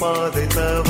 பாதை தவறாமல்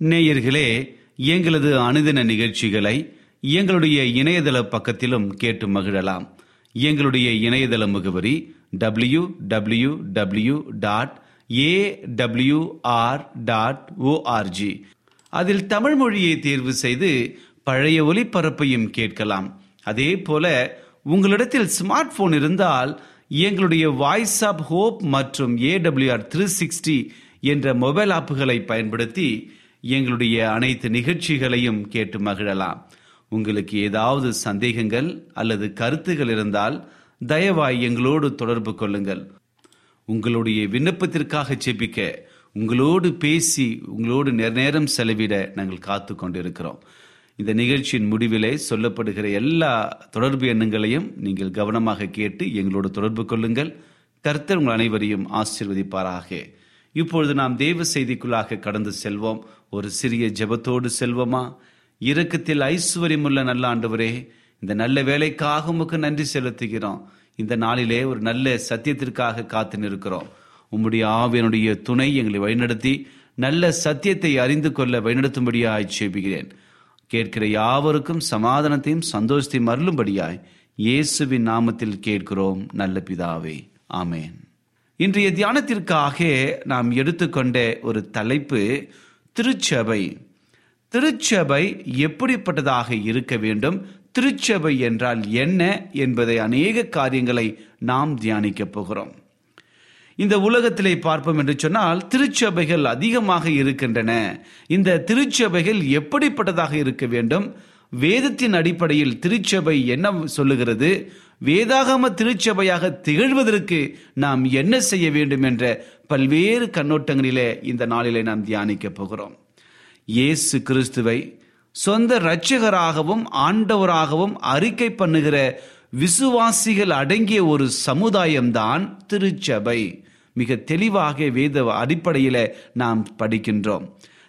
நேயர்களே எங்களது அனுதின நிகழ்ச்சிகளை எங்களுடைய இணையதள பக்கத்திலும் கேட்டு மகிழலாம். எங்களுடைய இணையதள முகவரி W W W dot A AWR dot ORG அதில் தமிழ் மொழியை தேர்வு செய்து பழைய ஒலிபரப்பையும் கேட்கலாம். அதே போல உங்களிடத்தில் ஸ்மார்ட் போன் இருந்தால் எங்களுடைய வாய்ஸ் ஆப் ஹோப் மற்றும் ஏடபிள்யூஆர் த்ரீ சிக்ஸ்டி என்ற மொபைல் ஆப்புகளை பயன்படுத்தி எங்களுடைய அனைத்து நிகழ்ச்சிகளையும் கேட்டு மகிழலாம். உங்களுக்கு ஏதாவது சந்தேகங்கள் அல்லது கருத்துகள் இருந்தால் தயவாய் எங்களோடு தொடர்பு கொள்ளுங்கள். உங்களுடைய விண்ணப்பத்திற்காக ஜெபிக்க உங்களோடு பேசி உங்களோடு நேரம் செலவிட நாங்கள் காத்து கொண்டிருக்கிறோம். இந்த நிகழ்ச்சியின் முடிவிலே சொல்லப்படுகிற எல்லா தொடர்பு எண்ணங்களையும் நீங்கள் கவனமாக கேட்டு எங்களோடு தொடர்பு கொள்ளுங்கள். கர்த்தர் உங்கள் அனைவரையும் ஆசீர்வதிப்பாராக. இப்பொழுது நாம் தேவ செய்திக்குள்ளாக கடந்து செல்வோம். ஒரு சிறிய ஜெபத்தோடு செல்வோமா? இரக்கத்தில் ஐஸ்வர்யமுள்ள நல்ல ஆண்டவரே இந்த நல்ல வேலைக்காக உமக்கு நன்றி செலுத்துகிறோம். இந்த நாளிலே ஒரு நல்ல சத்தியத்திற்காக காத்து நிற்கிறோம். உம்முடைய ஆவியனுடைய துணை எங்களை வழிநடத்தி நல்ல சத்தியத்தை அறிந்து கொள்ள வழிநடத்தும்படியாய் சேபிக்கிறேன் கேட்கிற யாவருக்கும் சமாதானத்தையும் சந்தோஷத்தையும் அருளும்படியாய் இயேசுவின் நாமத்தில் கேட்கிறோம் நல்ல பிதாவே. ஆமேன். இன்றைய தியானத்திற்காக நாம் எடுத்துக்கொண்ட ஒரு தலைப்பு திருச்சபை. திருச்சபை எப்படிப்பட்டதாக இருக்க வேண்டும்? திருச்சபை என்றால் என்ன என்பதை அநேக காரியங்களை நாம் தியானிக்கப் போகிறோம். இந்த உலகத்திலே பார்ப்போம் என்று சொன்னால் திருச்சபைகள் அதிகமாக இருக்கின்றன. இந்த திருச்சபைகள் எப்படிப்பட்டதாக இருக்க வேண்டும்? வேதத்தின் அடிப்படையில் திருச்சபை என்ன சொல்லுகிறது? வேதாகம திருச்சபையாக திகழ்வதற்கு நாம் என்ன செய்ய வேண்டும் என்ற பல்வேறு கண்ணோட்டங்களிலே இந்த நாளிலே நாம் தியானிக்க போகிறோம். இயேசு கிறிஸ்துவை சொந்த இரட்சகராகவும் ஆண்டவராகவும் அறிக்கை பண்ணுகிற விசுவாசிகள் அடங்கிய ஒரு சமுதாயம்தான் திருச்சபை. மிக தெளிவாக வேத அடிப்படையில் நாம் படிக்கின்றோம்.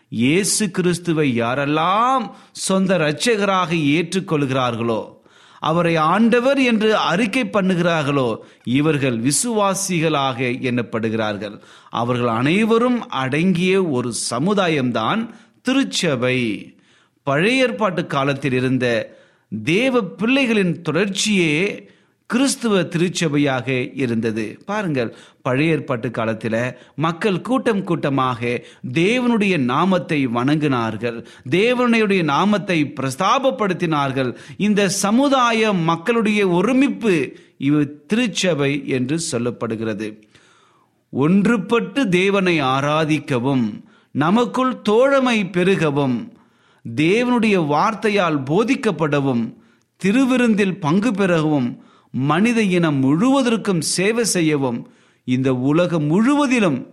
இயேசு கிறிஸ்துவை யாரெல்லாம் சொந்த இரட்சகராக ஏற்றுக்கொள்கிறார்களோ அவரை ஆண்டவர் என்று அறிக்கை பண்ணுகிறார்களோ இவர்கள் விசுவாசிகளாக எண்ணப்படுகிறார்கள். அவர்கள் அனைவரும் அடங்கிய ஒரு சமுதாயம்தான் திருச்சபை. பழைய ஏற்பாட்டு காலத்தில் இருந்த தேவ பிள்ளைகளின் தொடர்ச்சியே கிறிஸ்துவ திருச்சபையாக இருந்தது. பாருங்கள் பழைய ஏற்பாட்டு காலத்தில் மக்கள் கூட்டம் கூட்டமாக தேவனுடைய நாமத்தை வணங்கினார்கள். தேவனுடைய நாமத்தை பிரஸ்தாபப்படுத்தினார்கள். இந்த சமுதாய மக்களுடைய ஒருமிப்பு இவ திருச்சபை என்று சொல்லப்படுகிறது. ஒன்றுபட்டு தேவனை ஆராதிக்கவும் நமக்குள் தோழமை பெருகவும் தேவனுடைய வார்த்தையால் போதிக்கப்படவும் திருவிருந்தில் பங்கு பெறவும் மனித இனம் முழுவதற்கும் சேவை செய்யவும் இந்த உலகம் முழுவதிலும்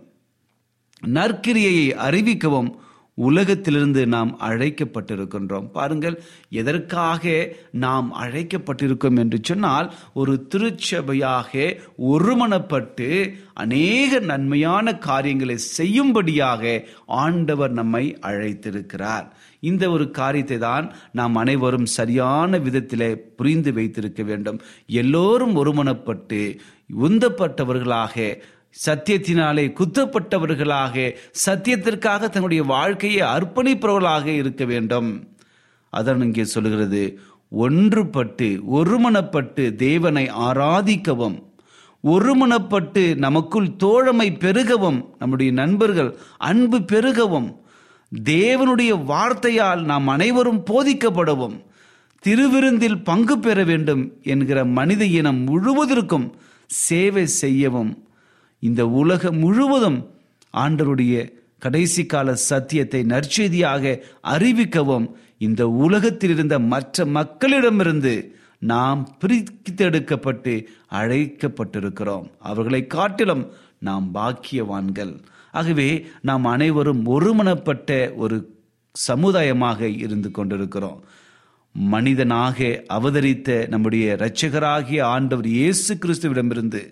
நற்கிரியையை அறிவிக்கவும் உலகத்திலிருந்து நாம் அழைக்கப்பட்டிருக்கின்றோம். பாருங்கள் எதற்காக நாம் அழைக்கப்பட்டிருக்கோம் என்று சொன்னால் ஒரு திருச்சபையாக ஒருமனப்பட்டு அநேக நன்மையான காரியங்களை செய்யும்படியாக ஆண்டவர் நம்மை அழைத்திருக்கிறார். இந்த ஒரு காரியத்தை தான் நாம் அனைவரும் சரியான விதத்திலே புரிந்து வைத்திருக்க வேண்டும். எல்லோரும் ஒருமனப்பட்டு உந்தப்பட்டவர்களாக சத்தியத்தினாலே குத்தப்பட்டவர்களாக சத்தியத்திற்காக தன்னுடைய வாழ்க்கையை அர்ப்பணிப்பவர்களாக இருக்க வேண்டும். அதான் இங்கே சொல்கிறது ஒன்றுபட்டு ஒருமனப்பட்டு தேவனை ஆராதிக்கவும் ஒருமனப்பட்டு நமக்குள் தோழமை பெருகவும் நம்முடைய நண்பர்கள் அன்பு பெருகவும் தேவனுடைய வார்த்தையால் நாம் அனைவரும் போதிக்கப்படவும். திருவிருந்தில் பங்கு பெற வேண்டும் என்கிற மனித இனம் முழுவதற்கும் சேவை செய்யவும். இந்த உலகம் முழுவதும் ஆண்டருடைய கடைசி கால சத்தியத்தை நற்செய்தியாக அறிவிக்கவும். இந்த உலகத்தில் இருந்த மற்ற மக்களிடமிருந்து நாம் பிரித்தெடுக்கப்பட்டு அழைக்கப்பட்டிருக்கிறோம். அவர்களை காட்டிலும் நாம் பாக்கியவான்கள். ஆகவே நாம் அனைவரும் ஒருமனப்பட்ட ஒரு சமுதாயமாக இருந்து கொண்டிருக்கிறோம். மனிதனாக அவதரித்த நம்முடைய இரட்சகராகிய ஆண்டவர் இயேசு கிறிஸ்துவிடமிருந்து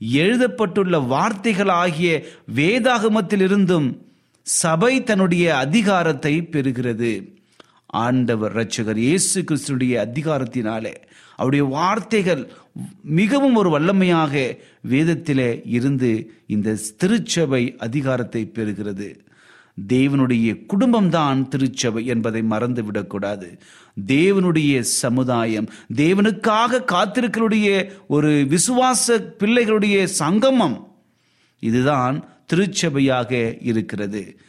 எழுதப்பட்டுள்ள வார்த்தைகளாகிய வேதாகமத்திலிருந்தும் சபை தன்னுடைய அதிகாரத்தை பெறுகிறது. ஆண்டவர் ரட்சகர் இயேசு கிறிஸ்துடைய அதிகாரத்தினாலே அவருடைய வார்த்தைகள் மிகவும் ஒரு வல்லமையாக வேதத்திலே இருந்து இந்த திருச்சபை அதிகாரத்தை பெறுகிறது. தேவனுடைய குடும்பம்தான் திருச்சபை என்பதை மறந்துவிடக்கூடாது. தேவனுடைய சமுதாயம் தேவனுக்காக காத்திருக்களுடைய ஒரு விசுவாச பிள்ளைகளுடைய சங்கமம் இதுதான் திருச்சபையாக இருக்கிறது.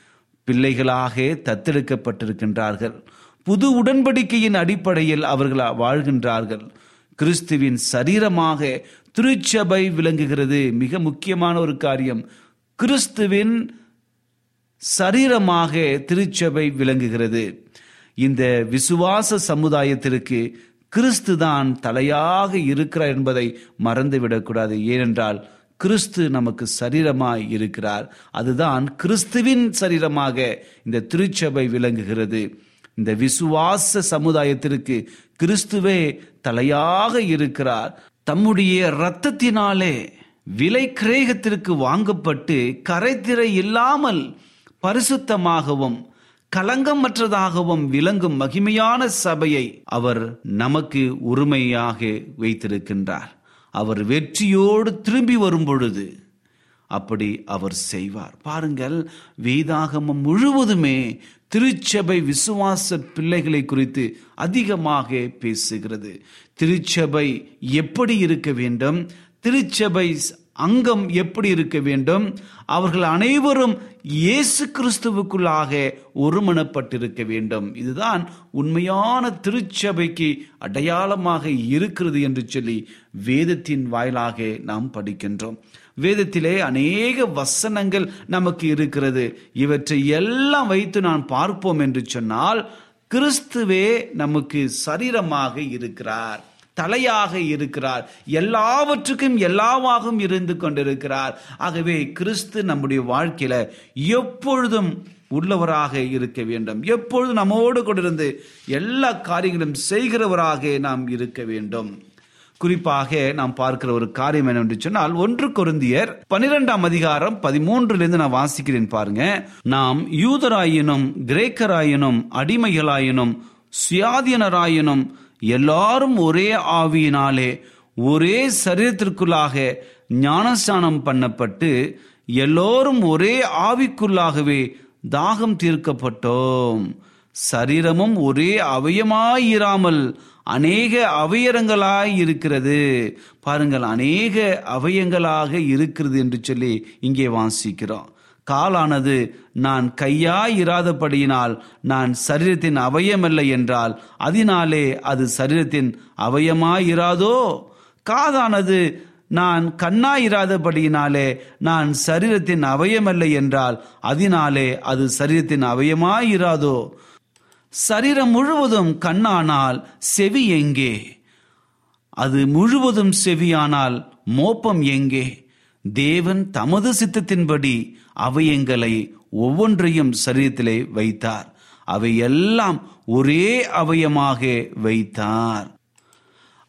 பிள்ளைகளாக தத்தெடுக்கப்பட்டிருக்கின்றார்கள். புது உடன்படிக்கையின் அடிப்படையில் அவர்கள் வாழ்கின்றார்கள். கிறிஸ்துவின் சரீரமாக திருச்சபை விளங்குகிறது. மிக முக்கியமான ஒரு காரியம். கிறிஸ்துவின் சரீரமாக திருச்சபை விளங்குகிறது. இந்த விசுவாச சமுதாயத்திற்கு கிறிஸ்து தான் தலையாக இருக்கிறார் என்பதை மறந்துவிடக்கூடாது ஏனென்றால் கிறிஸ்து நமக்கு சரீரமாய் இருக்கிறார். அதுதான் கிறிஸ்துவின் சரீரமாக இந்த திருச்சபை விளங்குகிறது. இந்த விசுவாச சமுதாயத்திற்கு கிறிஸ்துவே தலையாக இருக்கிறார். தம்முடைய இரத்தத்தினாலே விலை கிரேகத்திற்கு வாங்கப்பட்டு கரைத்திரை இல்லாமல் பரிசுத்தமாகவும் களங்கமற்றதாகவும் விளங்கும் மகிமையான சபையை அவர் நமக்கு உரிமையாக வைத்திருக்கின்றார். அவர் வெற்றியோடு திரும்பி வரும் பொழுது அப்படி அவர் செய்வார். பாருங்கள் வேதாகமம் முழுவதுமே திருச்சபை விசுவாச பிள்ளைகளை குறித்து அதிகமாக பேசுகிறது. திருச்சபை எப்படி இருக்க வேண்டும்? திருச்சபை அங்கம் எப்படி இருக்க வேண்டும்? அவர்கள் அனைவரும் இயேசு கிறிஸ்துவுக்குள்ளாக ஒருமனப்பட்டிருக்க வேண்டும். இதுதான் உண்மையான திருச்சபைக்கு அடையாளமாக இருக்கிறது என்று சொல்லி வேதத்தின் வாயிலாக நாம் படிக்கின்றோம். வேதத்திலே அநேக வசனங்கள் நமக்கு இருக்கிறது. இவற்றை எல்லாம் வைத்து நான் பார்ப்போம் என்று சொன்னால் கிறிஸ்துவே நமக்கு சரீரமாக இருக்கிறார் தலையாக இருக்கிறார் எல்லாவற்றுக்கும் எல்லாவாகவும் இருந்து கொண்டிருக்கிறார். ஆகவே கிறிஸ்து நம்முடைய வாழ்க்கையில எப்பொழுதும் உள்ளவராக இருக்க வேண்டும். எப்பொழுதும் நம்மோடு கொண்டிருந்து எல்லா காரியங்களும் செய்கிறவராக நாம் இருக்க வேண்டும். குறிப்பாக நாம் பார்க்கிற ஒரு காரியம் என்னவென்று சொன்னால் ஒன்று கொருந்தியர் பனிரெண்டாம் அதிகாரம் பதிமூன்றிலிருந்து நான் வாசிக்கிறேன் பாருங்க. நாம் யூதராயினும் கிரேக்கராயினும் அடிமைகளாயினும் சுயாதீனராயினும் எல்லாரும் ஒரே ஆவியினாலே ஒரே சரீரத்திற்குள்ளாக ஞானஸ்தானம் பண்ணப்பட்டு எல்லோரும் ஒரே ஆவிக்குள்ளாகவே தாகம் தீர்க்கப்பட்டோம். சரீரமும் ஒரே அவயமாயிராமல் அநேக அவயரங்களாய் இருக்கிறது. பாருங்கள் அநேக அவயங்களாக இருக்கிறது என்று சொல்லி இங்கே வாசிக்கிறோம். காலானது நான் கையாய் இராதபடியினால் நான் சரீரத்தின் அவயமல்ல என்றால் அதனாலே அது சரீரத்தின் அவயமாயிராதோ காதானது நான் கண்ணாயிராதபடியினாலே நான் சரீரத்தின் அவயமல்ல என்றால் அதனாலே அது சரீரத்தின் அவயமாயிராதோ சரீரம் முழுவதும் கண்ணானால் செவி எங்கே? அது முழுவதும் செவியானால் மோப்பம் எங்கே? தேவன் தமது சித்தத்தின்படி அவயங்களை ஒவ்வொன்றையும் சரீரத்திலே வைத்தார். அவை எல்லாம் ஒரே அவயமாக வைத்தார்.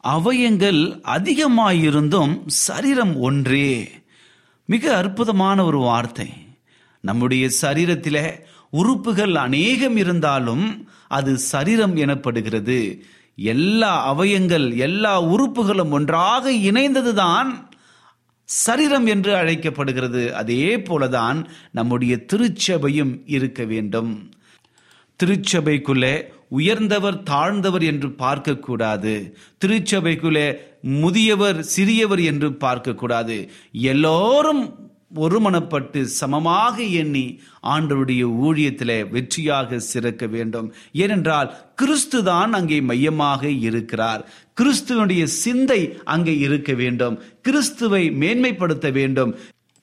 அவயங்கள் அதிகமாயிருந்தும் சரீரம் ஒன்றே. மிக அற்புதமான ஒரு வார்த்தை. நம்முடைய சரீரத்திலே உறுப்புகள் அநேகம் இருந்தாலும் அது சரீரம் எனப்படுகிறது. எல்லா அவயங்கள் எல்லா உறுப்புகளும் ஒன்றாக இணைந்ததுதான் சரீரம் என்று அழைக்கப்படுகிறது. அதே போலதான் நம்முடைய திருச்சபையும் இருக்க வேண்டும். திருச்சபைக்குள்ளே உயர்ந்தவர் தாழ்ந்தவர் என்று பார்க்கக்கூடாது. திருச்சபைக்குள்ளே முதியவர் சிறியவர் என்று பார்க்கக்கூடாது. எல்லோரும் ஒருமனப்பட்டு சமமாக எண்ணி ஆண்டருடைய ஊழியத்திலே வெற்றியாக சிறக்க வேண்டும். ஏனென்றால் கிறிஸ்து தான் அங்கே மையமாக இருக்கிறார். கிறிஸ்துவனுடைய சிந்தை அங்கே இருக்க வேண்டும். கிறிஸ்துவை மேன்மைப்படுத்த வேண்டும்.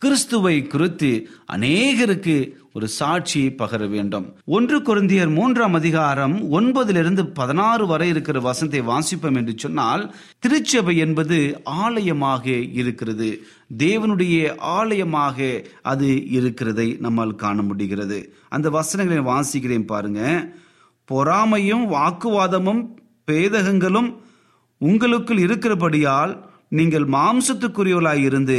கிறிஸ்துவை குறித்து அநேகருக்கு ஒரு சாட்சியை பகர வேண்டும். ஒன்று குருந்தியர் மூன்றாம் அதிகாரம் ஒன்பதிலிருந்து பதினாறு வரை இருக்கிற வசனத்தை வாசிப்போம் என்று சொன்னால் திருச்சபை என்பது ஆலயமாக இருக்கிறது. தேவனுடைய ஆலயமாக அது இருக்கிறதை நம்மால் காண முடிகிறது. அந்த வசனங்களை வாசிக்கிறேன் பாருங்க. பொறாமையும் வாக்குவாதமும் பேதகங்களும் உங்களுக்குள் இருக்கிறபடியால் நீங்கள் மாம்சத்துக்குரியவர்களாய் இருந்து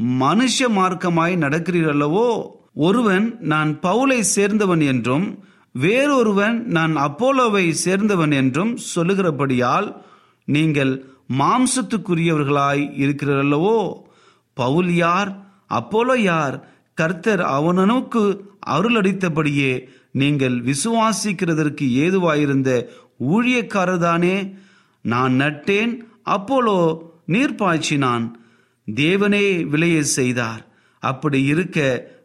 மனுஷ மார்க்கமாய் நடக்கிறீர்களவோ ஒருவன் நான் பவுலை சேர்ந்தவன் என்றும் வேறொருவன் நான் அப்போலோவை சேர்ந்தவன் என்றும் சொல்லுகிறபடியால் நீங்கள் மாம்சத்துக்குரியவர்களாய் இருக்கிறீர்களவோ பவுல் யார்? அப்போலோ யார்? கர்த்தர் அவனனுக்கு அருளடித்தபடியே நீங்கள் விசுவாசிக்கிறதற்கு ஏதுவாயிருந்த ஊழியக்காரர்தானே? நான் நட்டேன் அப்போலோ நீர் பாய்ச்சினான் தேவனே விலையை செய்தார். அப்படி இருக்க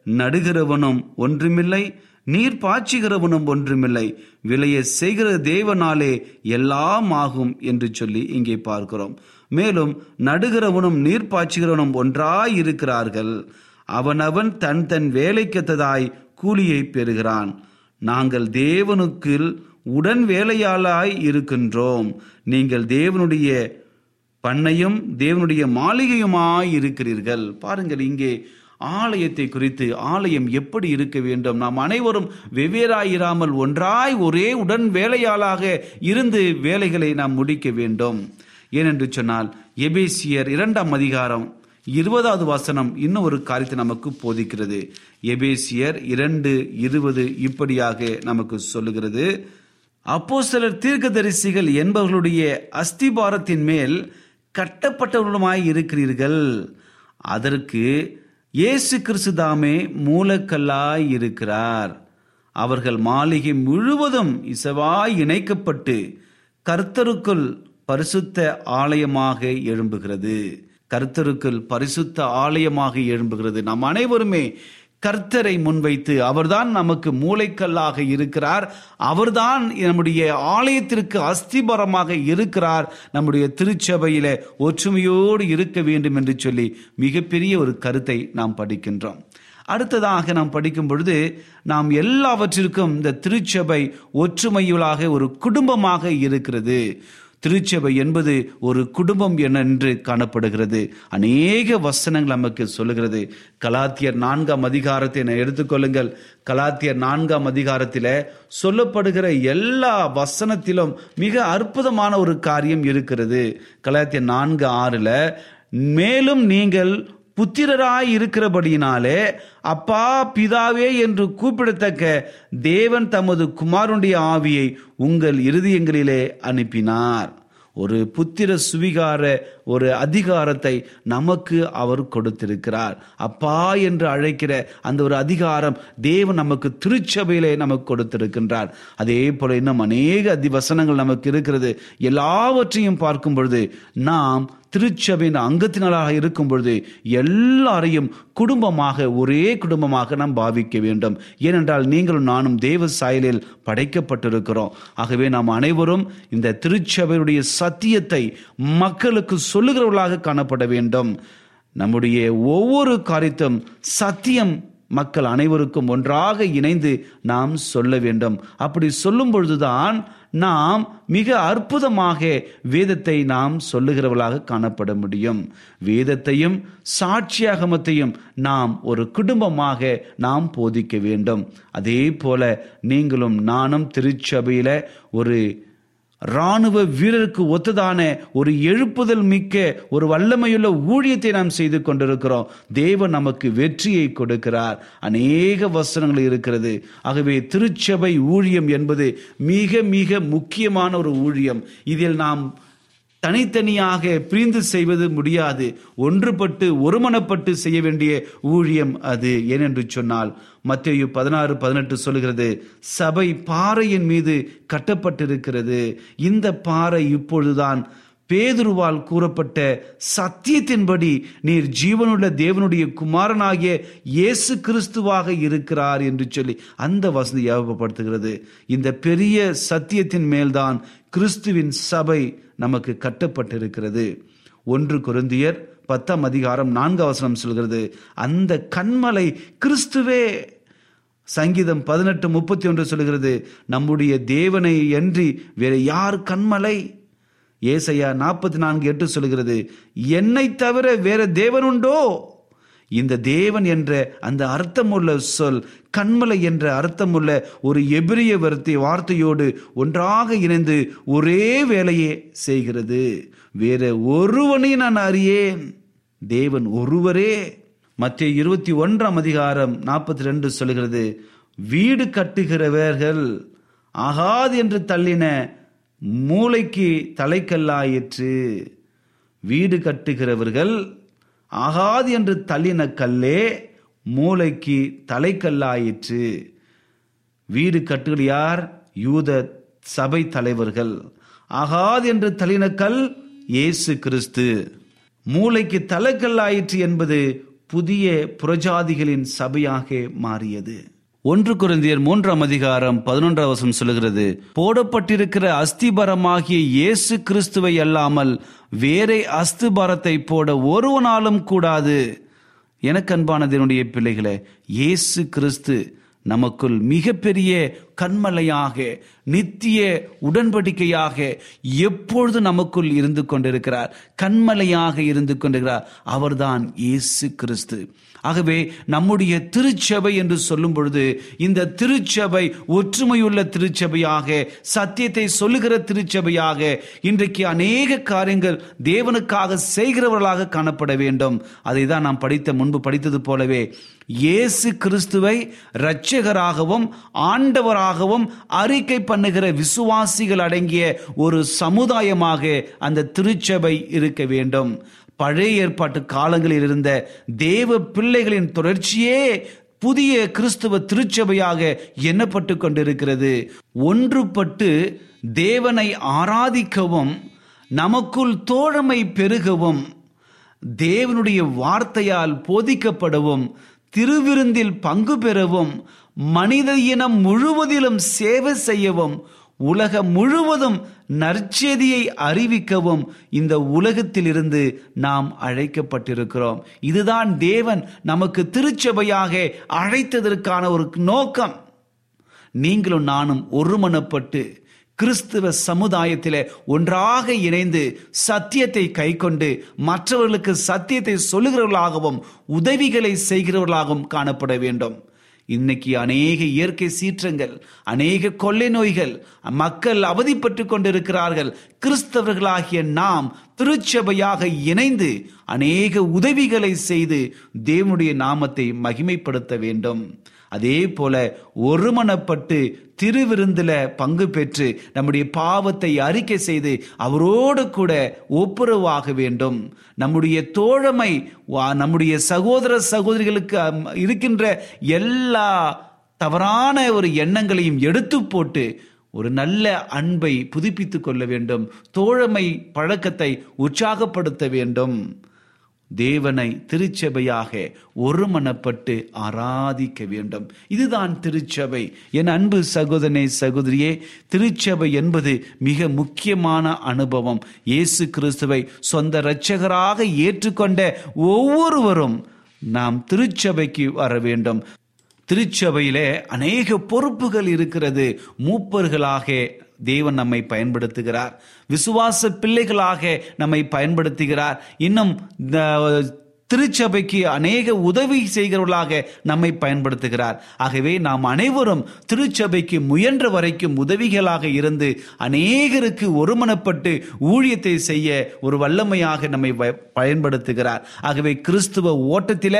நடுகிறவனும் ஒன்றுமில்லை நீர் பாய்ச்சுகிறவனும் ஒன்றுமில்லை. விலையை செய்கிற தேவனாலே எல்லாம் ஆகும் என்று சொல்லி இங்கே பார்க்கிறோம். மேலும் நடுகிறவனும் நீர் பாய்ச்சுகிறவனும் ஒன்றாய் இருக்கிறார்கள் அவனவன் தன் தன் வேலைக்கத்ததாய் கூலியை பெறுகிறான். நாங்கள் தேவனுக்கு உடன் வேலையாளாய் இருக்கின்றோம். நீங்கள் தேவனுடைய பண்ணையும் தேவனுடைய மாளிகையுமாய் இருக்கிறீர்கள். பாருங்கள் இங்கே ஆலயத்தை குறித்து ஆலயம் எப்படி இருக்க வேண்டும்? நாம் அனைவரும் வெவ்வேறாயிராமல் ஒன்றாய் ஒரே உடன் வேலையாளாக இருந்து வேலைகளை நாம் முடிக்க வேண்டும். ஏனென்று சொன்னால் எபேசியர் இரண்டாம் அதிகாரம் இருபதாவது வசனம் இன்னும் ஒரு காரியத்தை நமக்கு போதிக்கிறது. எபேசியர் இரண்டு இருபது இப்படியாக நமக்கு சொல்லுகிறது. அப்போ சிலர் தீர்க்கதரிசிகள் என்பவர்களுடைய அஸ்திபாரத்தின் மேல் கட்டப்பட்டவர்களுமாய் இருக்கிறீர்கள். அதற்கு இயேசு கிறிஸ்து தாமே மூலக்கல்லாய் இருக்கிறார். அவர்கள் மாளிகை முழுவதும் இசவாய் இணைக்கப்பட்டு கர்த்தருக்குள் பரிசுத்த ஆலயமாக எழும்புகிறது. கர்த்தருக்குள் பரிசுத்த ஆலயமாக எழும்புகிறது. நாம் அனைவருமே கர்த்தரை முன்வைத்து அவர்தான் நமக்கு மூளைக்கல்லாக இருக்கிறார். அவர்தான் நம்முடைய ஆலயத்திற்கு அஸ்திபரமாக இருக்கிறார். நம்முடைய திருச்சபையில ஒற்றுமையோடு இருக்க வேண்டும் என்று சொல்லி மிகப்பெரிய ஒரு கருத்தை நாம் படிக்கின்றோம். அடுத்ததாக நாம் படிக்கும் பொழுது நாம் எல்லாவற்றிற்கும் இந்த திருச்சபை ஒற்றுமையுளாக ஒரு குடும்பமாக இருக்கிறது. திருச்சபை என்பது ஒரு குடும்பம் என்று காணப்படுகிறது. அநேக வசனங்கள் நமக்கு சொல்லுகிறது. கலாத்தியர் நான்காம் அதிகாரத்தை நான் எடுத்துக்கொள்ளுங்கள் கலாத்தியர் நான்காம் அதிகாரத்தில் சொல்லப்படுகிற எல்லா வசனத்திலும் மிக அற்புதமான ஒரு காரியம் இருக்கிறது. கலாத்தியர் நான்கு ஆறில் மேலும் நீங்கள் புத்திரராய் இருக்கிறபடியினாலே அப்பா பிதாவே என்று கூப்பிடத்தக்க தேவன் தமது குமாரனுடைய ஆவியை உங்கள் இருதயங்களிலே அனுப்பினார். ஒரு புத்திர சுவிகார ஒரு அதிகாரத்தை நமக்கு அவர் கொடுத்திருக்கிறார். அப்பா என்று அழைக்கிற அந்த ஒரு அதிகாரம் தேவன் நமக்கு திருச்சபையிலே நமக்கு கொடுத்திருக்கின்றார். அதே போல இன்னும் அநேக அதிவசனங்கள் நமக்கு இருக்கிறது. எல்லாவற்றையும் பார்க்கும் பொழுது நாம் திருச்சபையின் அங்கத்தினராக இருக்கும் பொழுது எல்லாரையும் குடும்பமாக ஒரே குடும்பமாக நாம் பாவிக்க வேண்டும். ஏனென்றால் நீங்களும் நானும் தேவ சாயலில் படைக்கப்பட்டிருக்கிறோம். ஆகவே நாம் அனைவரும் இந்த திருச்சபையுடைய சத்தியத்தை மக்களுக்கு சொல்லுகிறவர்களாக காணப்பட வேண்டும். நம்முடைய ஒவ்வொரு காரியத்தும் சத்தியம் மக்கள் அனைவருக்கும் ஒன்றாக இணைந்து நாம் சொல்ல வேண்டும். அப்படி சொல்லும் பொழுதுதான் நாம் மிக அற்புதமாக வேதத்தை நாம் சொல்லுகிறவர்களாக காணப்பட முடியும். வேதத்தையும் சாட்சியாகமத்தையும் நாம் ஒரு குடும்பமாக நாம் போதிக்க வேண்டும். அதே போல நீங்களும் நானும் திருச்சபையில் ஒரு இராணுவ வீரருக்கு ஒத்ததான ஒரு எழுப்புதல் மிக்க ஒரு வல்லமையுள்ள ஊழியத்தை நாம் செய்து கொண்டிருக்கிறோம். தேவன் நமக்கு வெற்றியை கொடுக்கிறார். அநேக வசனங்கள் இருக்கிறது. ஆகவே திருச்சபை ஊழியம் என்பது மிக மிக முக்கியமான ஒரு ஊழியம். இதில் நாம் தனித்தனியாக பிரிந்து செய்வது முடியாது. ஒன்றுபட்டு ஒருமனப்பட்டு செய்ய வேண்டிய ஊழியம் அது ஏனென்று சொன்னால். மத்திய பதினாறு பதினெட்டு சொல்கிறது சபை பாறையின் மீது கட்டப்பட்டிருக்கிறது. இந்த பாறை இப்பொழுதுதான் பேதுருவால் கூறப்பட்ட சத்தியத்தின்படி நீர் ஜீவனுள்ள தேவனுடைய குமாரனாகிய இயேசு கிறிஸ்துவாக இருக்கிறார் என்று சொல்லி அந்த வசதி ஞாபகப்படுத்துகிறது. இந்த பெரிய சத்தியத்தின் மேல்தான் கிறிஸ்துவின் சபை நமக்கு கட்டப்பட்டிருக்கிறது. ஒன்று குருந்தியர் பத்தாம் அதிகாரம் நான்கு அவசரம் சொல்கிறது அந்த கண்மலை கிறிஸ்துவே. சங்கீதம் பதினெட்டு முப்பத்தி ஒன்று சொல்கிறது நம்முடைய தேவனை அன்றி வேற யார் கண்மலை? ஏசையா நாற்பத்தி நான்கு எட்டு சொல்கிறது என்னை தவிர வேற தேவனுண்டோ? இந்த தேவன் என்ற அந்த அர்த்தமுள்ள சொல் கண்மலை என்ற அர்த்தமுள்ள ஒரு எபிரிய வார்த்தை வார்த்தையோடு ஒன்றாக இணைந்து ஒரே வேலையே செய்கிறது. வேற ஒருவனை நான் அறியேன். தேவன் ஒருவரே. மத்திய இருபத்தி ஒன்றாம் அதிகாரம் நாற்பத்தி ரெண்டு சொல்கிறது வீடு கட்டுகிறவர்கள் ஆகாது என்று தள்ளின மூளைக்கு தலைக்கல்லாயிற்று. வீடு கட்டுகிறவர்கள் ஆகாது என்று தள்ளின கல்லே மூளைக்கு தலைக்கல்லாயிற்று. வீடு கட்டுகள் யார்? யூத சபை தலைவர்கள். ஆகாது என்று தள்ளின கல் இயேசு கிறிஸ்து. மூளைக்கு தலைக்கல்லாயிற்று என்பது புதிய புறஜாதிகளின் சபையாக மாறியது. ஒன்று குருந்தியர் மூன்றாம் அதிகாரம் பதினொன்றாம் வசம் சொல்லுகிறது போடப்பட்டிருக்கிற அஸ்திபரமாகிய இயேசு கிறிஸ்துவை அல்லாமல் வேறே அஸ்திபாரத்தை போட ஒருவனாலும் கூடாது. எனக்கு அன்பானதனுடைய பிள்ளைகளே இயேசு கிறிஸ்து நமக்குள் மிகப்பெரிய கண்மலையாக நித்திய உடன்படிக்கையாக எப்பொழுது நமக்குள் இருந்து கொண்டிருக்கிறார்? கண்மலையாக இருந்து கொண்டிருக்கிறார். அவர்தான் இயேசு கிறிஸ்து. ஆகவே நம்முடைய திருச்சபை என்று சொல்லும் பொழுது இந்த திருச்சபை ஒற்றுமையுள்ள திருச்சபையாக சத்தியத்தை சொல்லுகிற திருச்சபையாக இன்றைக்கு அநேக காரியங்கள் தேவனுக்காக செய்கிறவர்களாக காணப்பட வேண்டும். அதை தான் நாம் படித்த முன்பு படித்தது போலவே இயேசு கிறிஸ்துவை இரட்சகராகவும் ஆண்டவராகவும் அறிக்கை பண்ணுகிற விசுவாசிகள் அடங்கிய ஒரு சமுதாயமாக அந்த திருச்சபை இருக்க வேண்டும். பழைய ஏற்பாட்டு காலங்களில் இருந்த தேவ பிள்ளைகளின் தொடர்ச்சியே புதிய கிறிஸ்துவ திருச்சபையாக எண்ணப்பட்டு கொண்டிருக்கிறது. ஒன்றுபட்டு தேவனை ஆராதிக்கவும் நமக்குள் தோழமை பெருகவும் தேவனுடைய வார்த்தையால் போதிக்கப்படவும் திருவிருந்தில் பங்கு பெறவும் மனித இனம் முழுவதிலும் சேவை செய்யவும் உலகம் முழுவதும் நற்செய்தியை அறிவிக்கவும் இந்த உலகத்திலிருந்து நாம் அழைக்கப்பட்டிருக்கிறோம். இதுதான் தேவன் நமக்கு திருச்சபையாக அழைத்ததற்கான ஒரு நோக்கம். நீங்களும் நானும் ஒருமனப்பட்டு கிறிஸ்துவ சமுதாயத்தில் ஒன்றாக இணைந்து சத்தியத்தை கைக்கொண்டு மற்றவர்களுக்கு சத்தியத்தை சொல்லுகிறவர்களாகவும் உதவிகளை செய்கிறவர்களாகவும் காணப்பட வேண்டும். இன்னைக்கு அநேக இயற்கை சீற்றங்கள் அநேக கொள்ளை நோய்கள் மக்கள் அவதிப்பட்டு கொண்டிருக்கிறார்கள். கிறிஸ்தவர்களாகிய நாம் திருச்சபையாக இணைந்து அநேக உதவிகளை செய்து தேவனுடைய நாமத்தை மகிமைப்படுத்த வேண்டும். அதே போல ஒருமனப்பட்டு திருவிருந்தில் பங்கு பெற்று நம்முடைய பாவத்தை அறிக்கை செய்து அவரோடு கூட ஒப்புரவாக வேண்டும். நம்முடைய தோழமை வா- நம்முடைய சகோதர சகோதரிகளுக்கு இருக்கின்ற எல்லா தவறான ஒரு எண்ணங்களையும் எடுத்து போட்டு ஒரு நல்ல அன்பை புதுப்பித்துக் கொள்ள வேண்டும். தோழமை பழக்கத்தை உற்சாகப்படுத்த வேண்டும். தேவனை திருச்சபையாக ஒருமனப்பட்டு ஆராதிக்க வேண்டும். இதுதான் திருச்சபை. என் அன்பு சகோதரனே சகோதரியே திருச்சபை என்பது மிக முக்கியமான அனுபவம். இயேசு கிறிஸ்துவை சொந்த இரட்சகராக ஏற்றுக்கொண்ட ஒவ்வொருவரும் நாம் திருச்சபைக்கு வர வேண்டும். திருச்சபையிலே அநேக பொறுப்புகள் இருக்கிறது. மூப்பர்களாக தேவன் நம்மை பயன்படுத்துகிறார். விசுவாச பிள்ளைகளாக நம்மை பயன்படுத்துகிறார். இன்னும் திருச்சபைக்கு அநேக உதவி செய்கிறவர்களாக நம்மை பயன்படுத்துகிறார். ஆகவே நாம் அனைவரும் திருச்சபைக்கு முயன்ற வரைக்கும் உதவிகளாக இருந்து அநேகருக்கு ஒருமனப்பட்டு ஊழியத்தை செய்ய ஒரு வல்லமையாக நம்மை பயன்படுத்துகிறார். ஆகவே கிறிஸ்துவ ஓட்டத்தில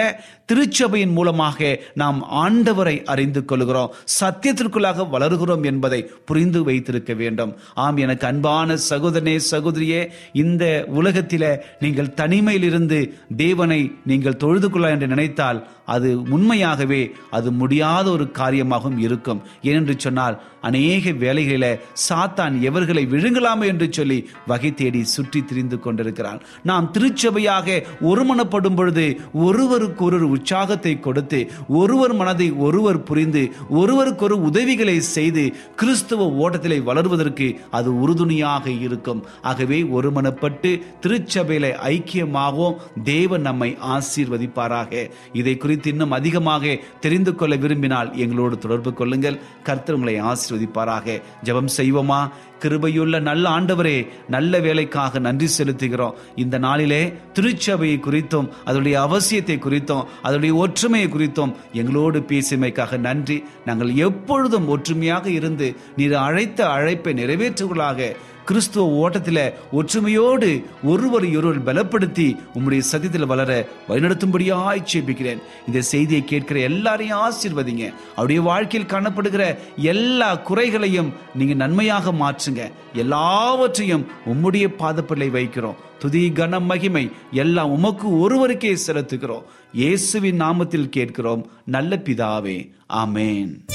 திருச்சபையின் மூலமாக நாம் ஆண்டவரை அறிந்து கொள்கிறோம். சத்தியத்திற்குள்ளாக வளர்கிறோம் என்பதை புரிந்து வைத்திருக்க வேண்டும். ஆம் எனக்கு அன்பான சகோதரனே சகோதரியே இந்த உலகத்தில் நீங்கள் தனிமையிலிருந்து தேவனை தேவனை நீங்கள் தொழுது கொள்ள என்று நினைத்தால் அது உண்மையாகவே அது முடியாத ஒரு காரியமாகவும் இருக்கும். ஏனென்று சொன்னால் அநேக வேலைகளில் சாத்தான் எவர்களை விழுங்கலாமோ என்று சொல்லி வகை தேடி சுற்றி திரிந்து கொண்டிருக்கிறான். நாம் திருச்சபையாக ஒருமனப்படும் பொழுது ஒருவருக்கொரு ஒரு உற்சாகத்தை கொடுத்து ஒருவர் மனதை ஒருவர் புரிந்து ஒருவருக்கொரு உதவிகளை செய்து கிறிஸ்துவ ஓட்டத்திலே வளர்வதற்கு அது உறுதுணையாக இருக்கும். ஆகவே ஒருமனப்பட்டு திருச்சபையில ஐக்கியமாகவும் தேவன் நம்மை ஆசீர்வதிப்பாராக. இதை குறித்து இன்னும் அதிகமாக தெரிந்து கொள்ள விரும்பினால் எங்களோடு தொடர்பு கொள்ளுங்கள். கர்த்தர் உங்களை ஆசீர்வதிப்பாராக. ஜபம் செய்வோமா? கிருபையுள்ள நல்ல ஆண்டவரே நல்ல வேலைக்காக நன்றி செலுத்துகிறோம். இந்த நாளிலே திருச்சபையை குறித்தும் அதனுடைய அவசியத்தை குறித்தும் அதனுடைய ஒற்றுமையை குறித்தும் எங்களோடு பேசியமைக்காக நன்றி. நாங்கள் எப்பொழுதும் ஒற்றுமையாக இருந்து நீர் அழைத்த அழைப்பை நிறைவேற்றுவர்களாக கிறிஸ்துவ ஓட்டத்தில் ஒற்றுமையோடு ஒருவரை ஒருவர் பலப்படுத்தி உம்முடைய சத்தியத்தில் வளர வழிநடத்தும்படியாய் சேபிக்கிறேன் இந்த செய்தியை கேட்கிற எல்லாரையும் ஆசீர்வதிங்க. அவருடைய வாழ்க்கையில் காணப்படுகிற எல்லா குறைகளையும் நீங்க நன்மையாக மாற்றுங்க. எல்லாவற்றையும் உம்முடைய பாதப்பிள்ளை வைக்கிறோம். துதி கன மகிமை எல்லாம் உமக்கு ஒருவருக்கே செலுத்துகிறோம். இயேசுவின் நாமத்தில் கேட்கிறோம். நல்ல பிதாவே ஆமேன்.